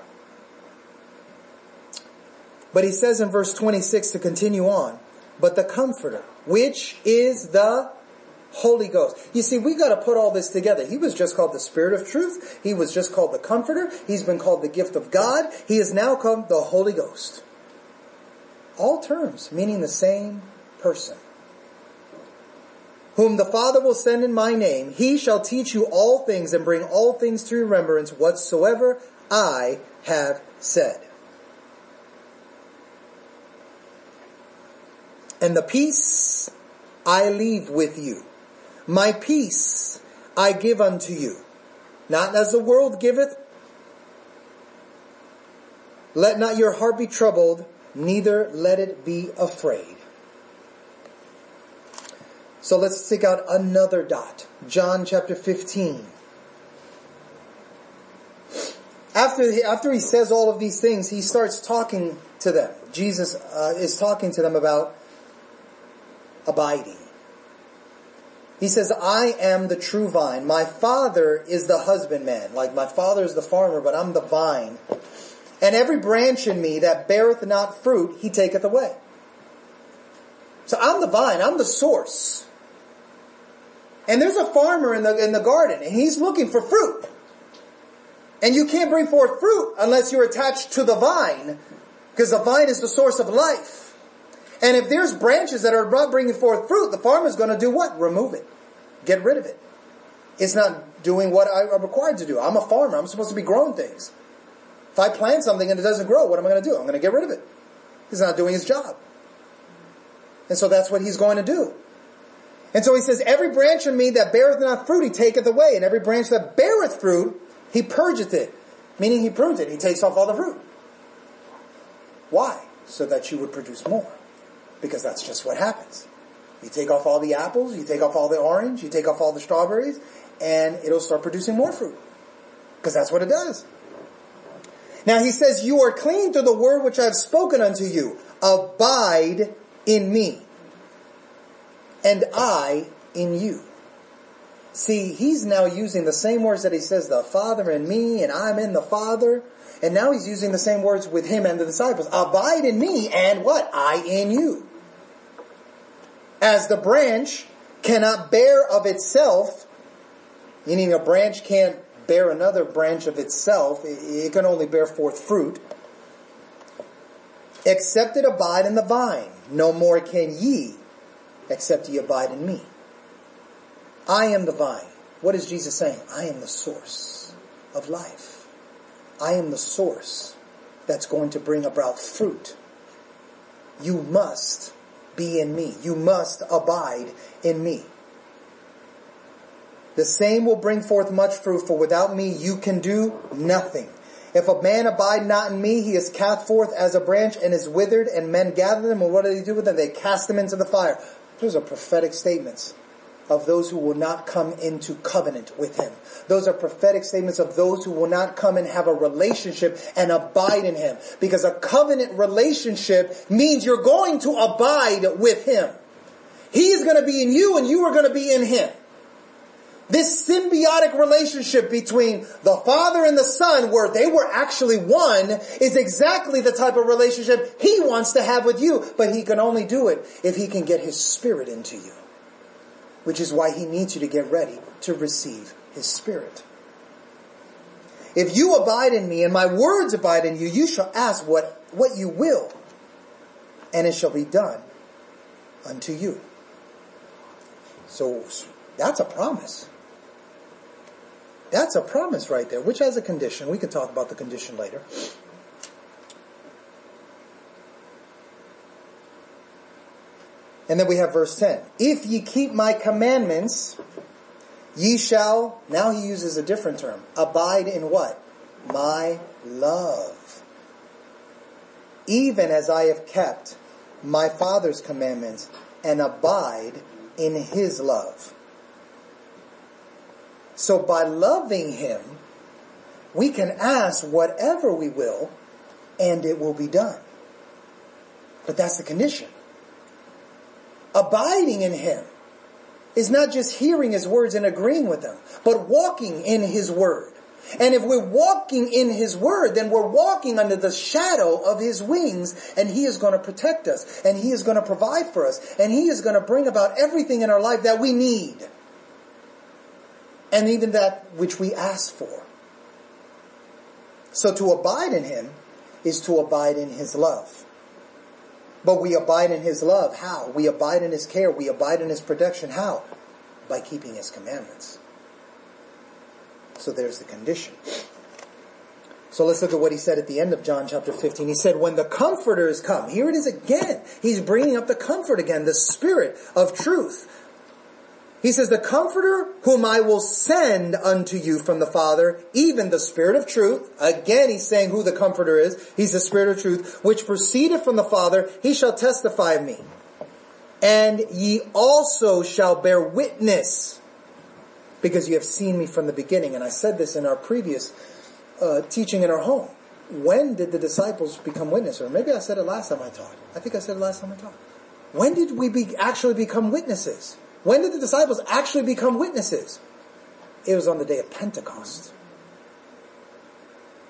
But he says in verse 26 to continue on, but the comforter, which is the Holy Ghost. You see, we got to put all this together. He was just called the Spirit of Truth. He was just called the Comforter. He's been called the gift of God. He is now called the Holy Ghost. All terms meaning the same person. Whom the Father will send in my name, he shall teach you all things and bring all things to remembrance whatsoever I have said. And the peace I leave with you. My peace I give unto you. Not as the world giveth. Let not your heart be troubled, neither let it be afraid. So let's take out another dot. John chapter 15. After he, after he says all of these things, he starts talking to them. Jesus uh, is talking to them about abiding. He says, I am the true vine. My father is the husbandman. Like my father is the farmer, but I'm the vine. And every branch in me that beareth not fruit, he taketh away. So I'm the vine. I'm the source. And there's a farmer in the, in the garden and he's looking for fruit. And you can't bring forth fruit unless you're attached to the vine because the vine is the source of life. And if there's branches that are not bringing forth fruit, the farmer's going to do what? Remove it. Get rid of it. It's not doing what I'm required to do. I'm a farmer. I'm supposed to be growing things. If I plant something and it doesn't grow, what am I going to do? I'm going to get rid of it. He's not doing his job. And so that's what he's going to do. And so he says, every branch in me that beareth not fruit, he taketh away. And every branch that beareth fruit, he purgeth it. Meaning he prunes it. He takes off all the fruit. Why? So that you would produce more because that's just what happens. You take off all the apples, you take off all the orange, you take off all the strawberries, and it'll start producing more fruit. Because that's what it does. Now he says, You are clean through the word which I have spoken unto you. Abide in me, and I in you. See, he's now using the same words that he says, the Father in me, and I'm in the Father. And now he's using the same words with him and the disciples. Abide in me, and what? I in you. As the branch cannot bear of itself, meaning a branch can't bear another branch of itself, it can only bear forth fruit, except it abide in the vine. No more can ye, except ye abide in me. I am the vine. What is Jesus saying? I am the source of life. I am the source that's going to bring about fruit. You must be in me. You must abide in me. The same will bring forth much fruit, for without me you can do nothing. If a man abide not in me, he is cast forth as a branch and is withered, and men gather them, and what do they do with them? They cast them into the fire. Those are prophetic statements of those who will not come into covenant with him. Those are prophetic statements of those who will not come and have a relationship and abide in him. Because a covenant relationship means you're going to abide with him. He is going to be in you and you are going to be in him. This symbiotic relationship between the Father and the Son, where they were actually one, is exactly the type of relationship He wants to have with you, but He can only do it if He can get His Spirit into you which is why he needs you to get ready to receive his spirit. If you abide in me and my words abide in you, you shall ask what, what you will, and it shall be done unto you. So that's a promise. That's a promise right there, which has a condition. We can talk about the condition later. And then we have verse 10. If ye keep my commandments, ye shall, now he uses a different term, abide in what? My love. Even as I have kept my Father's commandments and abide in his love. So by loving him, we can ask whatever we will and it will be done. But that's the condition. Abiding in him is not just hearing his words and agreeing with them, but walking in his word. And if we're walking in His Word, then we're walking under the shadow of His wings, and He is going to protect us, and He is going to provide for us, and He is going to bring about everything in our life that we need, and even that which we ask for. So to abide in Him is to abide in His love. But we abide in His love. How? We abide in His care. We abide in His protection. How? By keeping His commandments. So there's the condition. So let's look at what he said at the end of John chapter 15. He said, when the comforter is come, here it is again. He's bringing up the comfort again, the spirit of truth. He says, the comforter whom I will send unto you from the Father, even the spirit of truth. Again, he's saying who the comforter is. He's the spirit of truth, which proceedeth from the Father. He shall testify of me. And ye also shall bear witness because you have seen me from the beginning. And I said this in our previous uh, teaching in our home. When did the disciples become witnesses? Or maybe I said it last time I taught. I think I said it last time I taught. When did we be, actually become witnesses? When did the disciples actually become witnesses? It was on the day of Pentecost.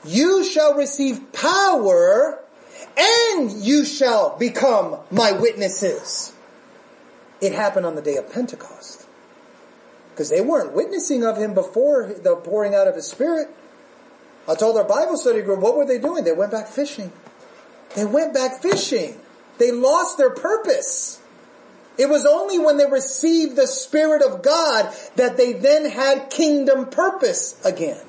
You shall receive power and you shall become my witnesses. It happened on the day of Pentecost because they weren't witnessing of him before the pouring out of his spirit. I told our Bible study group, what were they doing? They went back fishing. They went back fishing. They lost their purpose. It was only when they received the Spirit of God that they then had kingdom purpose again.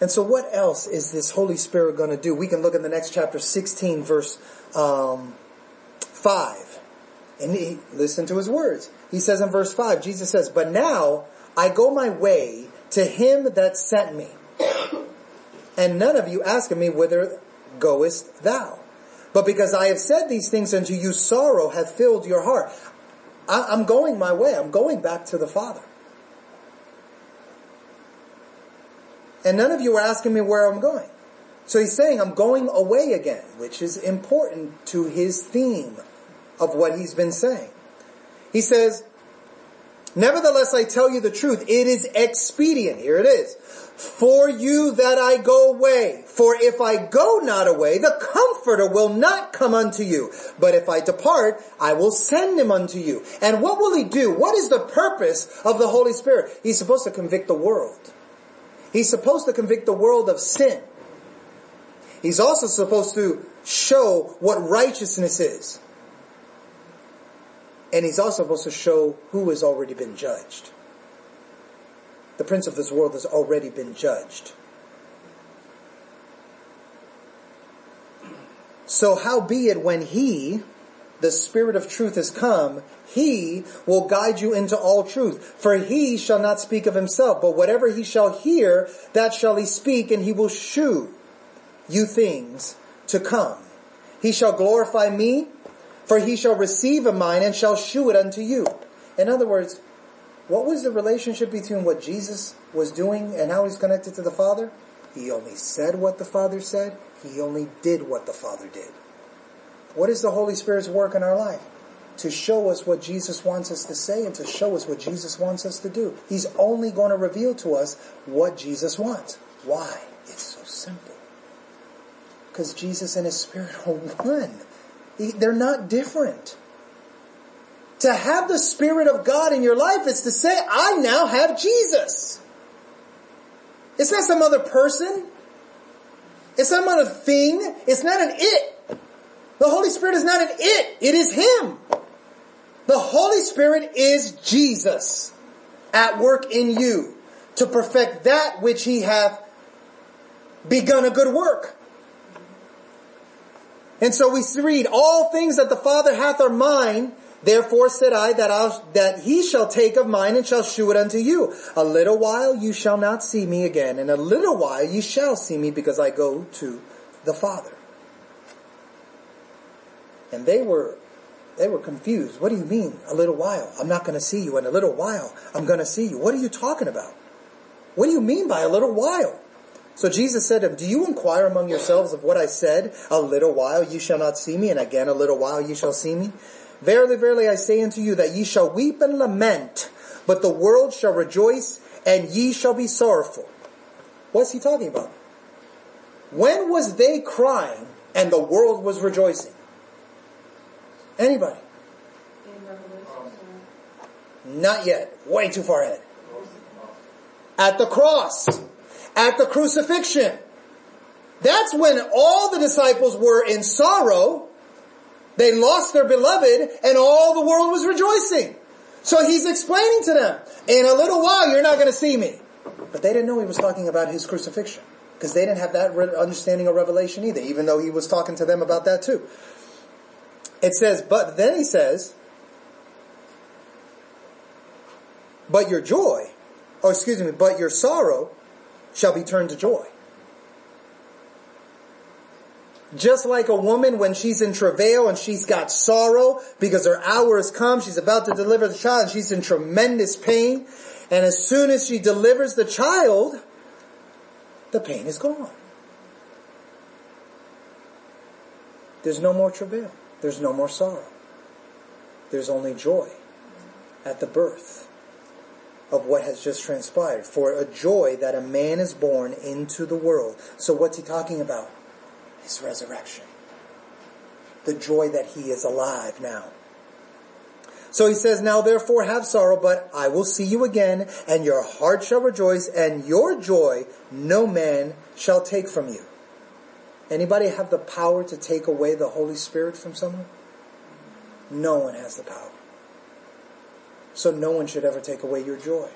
And so what else is this Holy Spirit going to do? We can look in the next chapter 16 verse um, 5. And he, listen to his words. He says in verse 5, Jesus says, But now I go my way to him that sent me. And none of you ask me, Whither goest thou? But because I have said these things unto you, sorrow hath filled your heart. I, am going my way. I'm going back to the Father. And none of you are asking me where I'm going. So he's saying, I'm going away again, which is important to his theme of what he's been saying. He says, Nevertheless, I tell you the truth. It is expedient. Here it is. For you that I go away. For if I go not away, the comforter will not come unto you. But if I depart, I will send him unto you. And what will he do? What is the purpose of the Holy Spirit? He's supposed to convict the world. He's supposed to convict the world of sin. He's also supposed to show what righteousness is. And he's also supposed to show who has already been judged. The prince of this world has already been judged. So how be it when he, the spirit of truth has come, he will guide you into all truth. For he shall not speak of himself, but whatever he shall hear, that shall he speak, and he will shew you things to come. He shall glorify me, for he shall receive of mine and shall shew it unto you. In other words, what was the relationship between what Jesus was doing and how he's connected to the Father? He only said what the Father said. He only did what the Father did. What is the Holy Spirit's work in our life? To show us what Jesus wants us to say and to show us what Jesus wants us to do. He's only going to reveal to us what Jesus wants. Why? It's so simple. Because Jesus and His Spirit are [laughs] one. They're not different. To have the Spirit of God in your life is to say, I now have Jesus. It's not some other person. It's not other thing. It's not an it. The Holy Spirit is not an it. It is Him. The Holy Spirit is Jesus at work in you to perfect that which He hath begun a good work. And so we read, all things that the Father hath are mine, Therefore said I that I'll, that he shall take of mine and shall shew it unto you. A little while you shall not see me again, and a little while you shall see me because I go to the Father. And they were, they were confused. What do you mean, a little while? I'm not going to see you. In a little while, I'm going to see you. What are you talking about? What do you mean by a little while? So Jesus said to him, Do you inquire among yourselves of what I said? A little while you shall not see me, and again a little while you shall see me. Verily, verily, I say unto you that ye shall weep and lament, but the world shall rejoice, and ye shall be sorrowful. What's he talking about? When was they crying and the world was rejoicing? Anybody? Not yet. Way too far ahead. At the cross. At the crucifixion. That's when all the disciples were in sorrow they lost their beloved and all the world was rejoicing. So he's explaining to them, in a little while you're not going to see me. But they didn't know he was talking about his crucifixion. Because they didn't have that understanding of revelation either, even though he was talking to them about that too. It says, but then he says, but your joy, oh excuse me, but your sorrow shall be turned to joy. Just like a woman when she's in travail and she's got sorrow because her hour has come, she's about to deliver the child and she's in tremendous pain. And as soon as she delivers the child, the pain is gone. There's no more travail. There's no more sorrow. There's only joy at the birth of what has just transpired. For a joy that a man is born into the world. So what's he talking about? His resurrection. The joy that he is alive now. So he says, Now therefore have sorrow, but I will see you again, and your heart shall rejoice, and your joy no man shall take from you. Anybody have the power to take away the Holy Spirit from someone? No one has the power. So no one should ever take away your joy.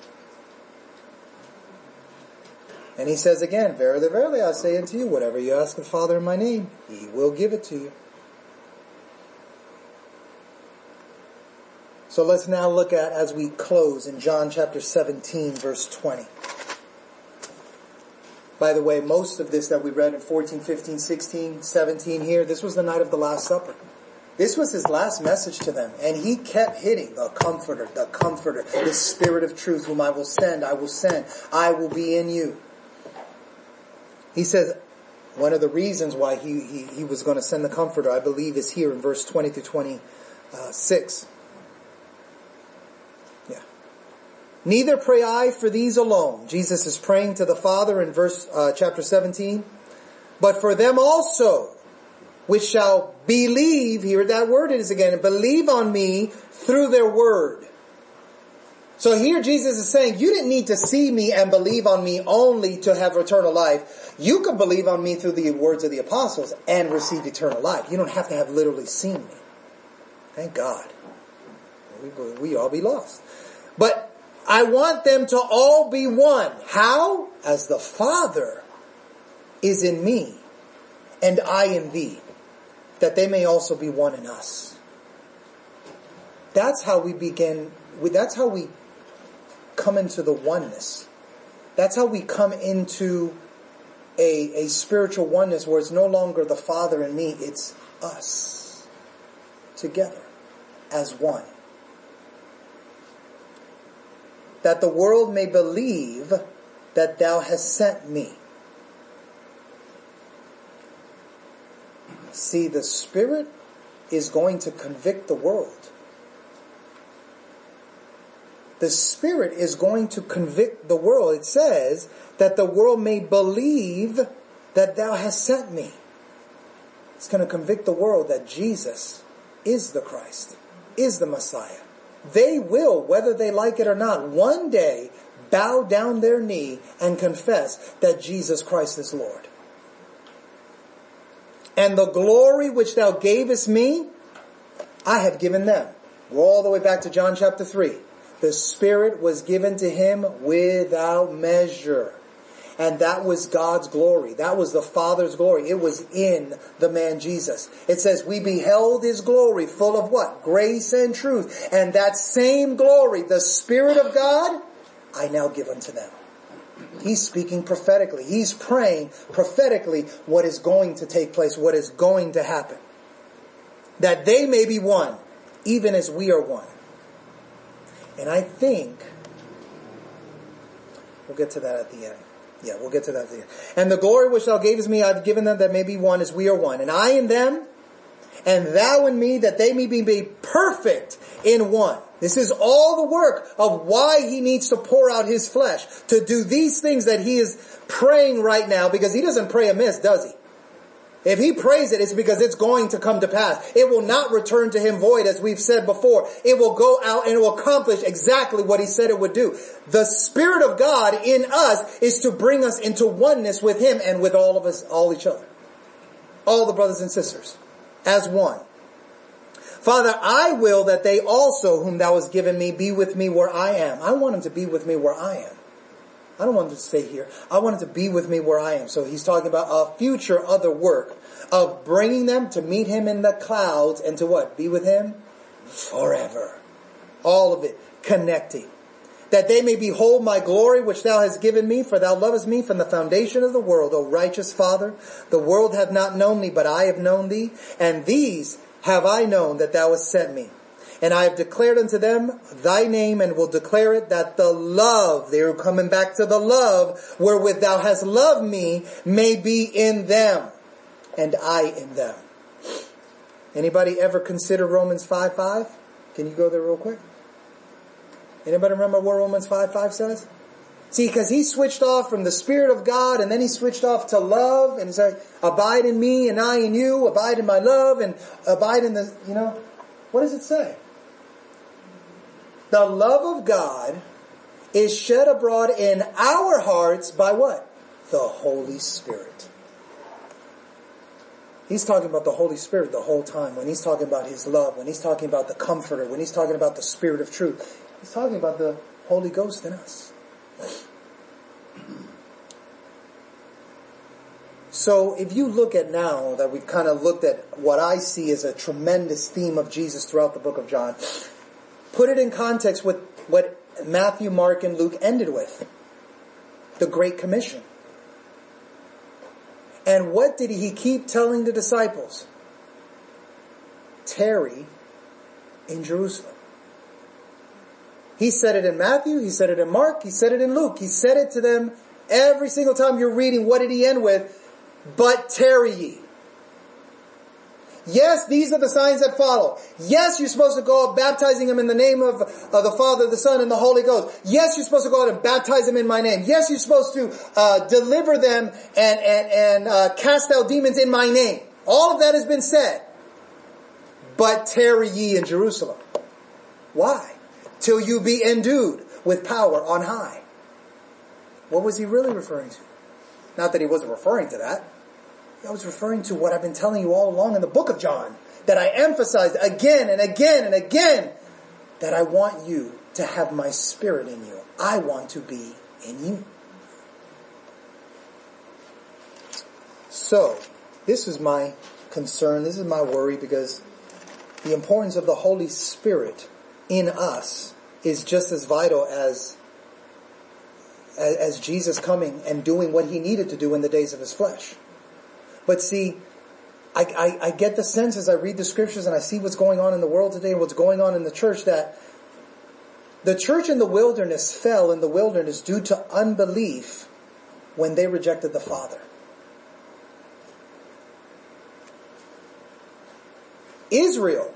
And he says again, Verily, verily, I say unto you, whatever you ask the Father in my name, he will give it to you. So let's now look at, as we close in John chapter 17, verse 20. By the way, most of this that we read in 14, 15, 16, 17 here, this was the night of the Last Supper. This was his last message to them. And he kept hitting the comforter, the comforter, the spirit of truth whom I will send, I will send, I will be in you. He says, one of the reasons why he, he, he was going to send the comforter, I believe, is here in verse 20 to 26. Yeah. Neither pray I for these alone. Jesus is praying to the Father in verse, uh, chapter 17. But for them also, which shall believe, here that word it is again, believe on me through their word. So here Jesus is saying, you didn't need to see me and believe on me only to have eternal life. You could believe on me through the words of the apostles and receive eternal life. You don't have to have literally seen me. Thank God. We, we all be lost. But I want them to all be one. How? As the Father is in me and I in thee, that they may also be one in us. That's how we begin, that's how we come into the oneness. That's how we come into a, a spiritual oneness where it's no longer the Father and me, it's us together as one. That the world may believe that thou hast sent me. See, the Spirit is going to convict the world the Spirit is going to convict the world. It says that the world may believe that thou hast sent me. It's going to convict the world that Jesus is the Christ, is the Messiah. They will, whether they like it or not, one day bow down their knee and confess that Jesus Christ is Lord. And the glory which thou gavest me, I have given them. We're all the way back to John chapter 3. The Spirit was given to him without measure. And that was God's glory. That was the Father's glory. It was in the man Jesus. It says, we beheld his glory full of what? Grace and truth. And that same glory, the Spirit of God, I now give unto them. He's speaking prophetically. He's praying prophetically what is going to take place, what is going to happen. That they may be one, even as we are one. And I think we'll get to that at the end. Yeah, we'll get to that at the end. And the glory which thou gavest me, I've given them that may be one as we are one. And I in them, and thou in me, that they may be made perfect in one. This is all the work of why he needs to pour out his flesh to do these things that he is praying right now because he doesn't pray amiss, does he? If he prays it, it's because it's going to come to pass. It will not return to him void, as we've said before. It will go out and it will accomplish exactly what he said it would do. The Spirit of God in us is to bring us into oneness with him and with all of us, all each other. All the brothers and sisters. As one. Father, I will that they also, whom thou hast given me, be with me where I am. I want them to be with me where I am. I don't want to stay here. I want them to be with me where I am. So he's talking about a future other work of bringing them to meet him in the clouds and to what? Be with him forever. All of it connecting. That they may behold my glory which thou hast given me, for thou lovest me from the foundation of the world, O righteous Father. The world hath not known thee, but I have known thee, and these have I known that thou hast sent me. And I have declared unto them thy name and will declare it that the love, they're coming back to the love wherewith thou hast loved me may be in them and I in them. Anybody ever consider Romans 5 5? Can you go there real quick? Anybody remember what Romans 5 5 says? See, because he switched off from the Spirit of God and then he switched off to love and said, abide in me and I in you, abide in my love and abide in the, you know, what does it say? The love of God is shed abroad in our hearts by what? The Holy Spirit. He's talking about the Holy Spirit the whole time. When he's talking about his love, when he's talking about the comforter, when he's talking about the Spirit of truth, he's talking about the Holy Ghost in us. So if you look at now that we've kind of looked at what I see as a tremendous theme of Jesus throughout the book of John, Put it in context with what Matthew, Mark, and Luke ended with. The Great Commission. And what did he keep telling the disciples? Tarry in Jerusalem. He said it in Matthew, he said it in Mark, he said it in Luke. He said it to them every single time you're reading. What did he end with? But tarry ye. Yes, these are the signs that follow. Yes, you're supposed to go out baptizing them in the name of, of the Father, the Son, and the Holy Ghost. Yes, you're supposed to go out and baptize them in my name. Yes, you're supposed to uh, deliver them and and and uh, cast out demons in my name. All of that has been said. But tarry ye in Jerusalem. Why? Till you be endued with power on high. What was he really referring to? Not that he wasn't referring to that. I was referring to what I've been telling you all along in the book of John, that I emphasized again and again and again, that I want you to have my spirit in you. I want to be in you. So, this is my concern, this is my worry because the importance of the Holy Spirit in us is just as vital as as Jesus coming and doing what he needed to do in the days of his flesh. But see, I, I, I, get the sense as I read the scriptures and I see what's going on in the world today and what's going on in the church that the church in the wilderness fell in the wilderness due to unbelief when they rejected the Father. Israel,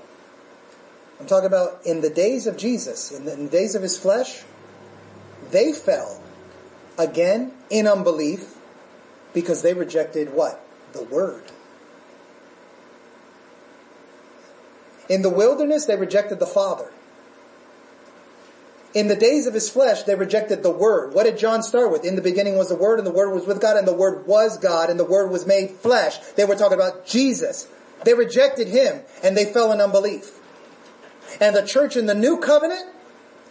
I'm talking about in the days of Jesus, in the, in the days of his flesh, they fell again in unbelief because they rejected what? The Word. In the wilderness, they rejected the Father. In the days of his flesh, they rejected the Word. What did John start with? In the beginning was the Word, and the Word was with God, and the Word was God, and the Word was made flesh. They were talking about Jesus. They rejected Him, and they fell in unbelief. And the church in the new covenant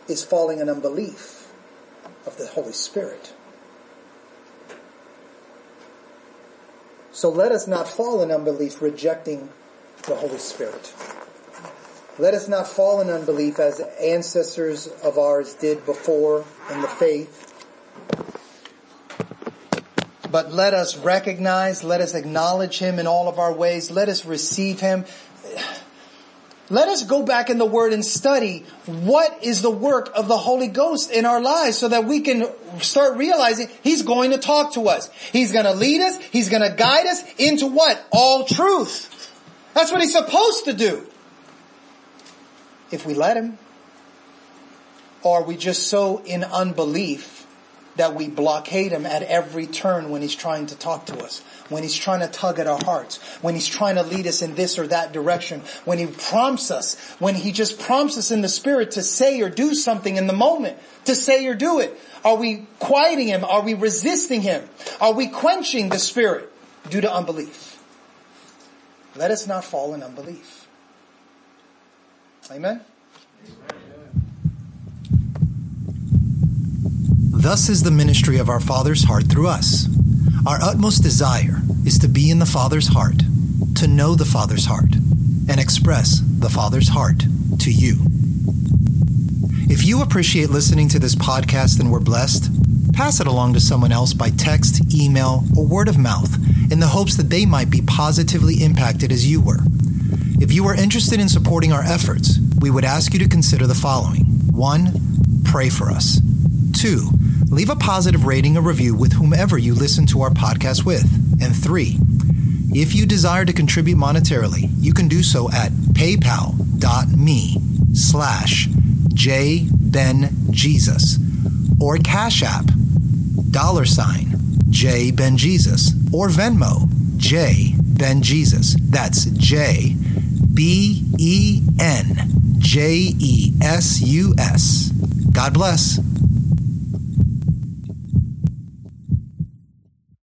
is falling in unbelief of the Holy Spirit. So let us not fall in unbelief, rejecting the Holy Spirit. Let us not fall in unbelief as ancestors of ours did before in the faith. But let us recognize, let us acknowledge Him in all of our ways. Let us receive Him. Let us go back in the Word and study what is the work of the Holy Ghost in our lives so that we can start realizing He's going to talk to us. He's going to lead us. He's going to guide us into what? All truth. That's what He's supposed to do. If we let Him. Or are we just so in unbelief that we blockade Him at every turn when He's trying to talk to us? when he's trying to tug at our hearts, when he's trying to lead us in this or that direction, when he prompts us, when he just prompts us in the spirit to say or do something in the moment, to say or do it. Are we quieting him? Are we resisting him? Are we quenching the spirit due to unbelief? Let us not fall in unbelief. Amen? Thus is the ministry of our Father's heart through us. Our utmost desire is to be in the Father's heart, to know the Father's heart, and express the Father's heart to you. If you appreciate listening to this podcast and were blessed, pass it along to someone else by text, email, or word of mouth in the hopes that they might be positively impacted as you were. If you are interested in supporting our efforts, we would ask you to consider the following 1. Pray for us. 2 leave a positive rating or review with whomever you listen to our podcast with. And three, if you desire to contribute monetarily, you can do so at paypal.me slash jbenjesus or Cash App dollar sign J Ben Jesus or Venmo J Ben Jesus. That's J B E N J E S U S. God bless.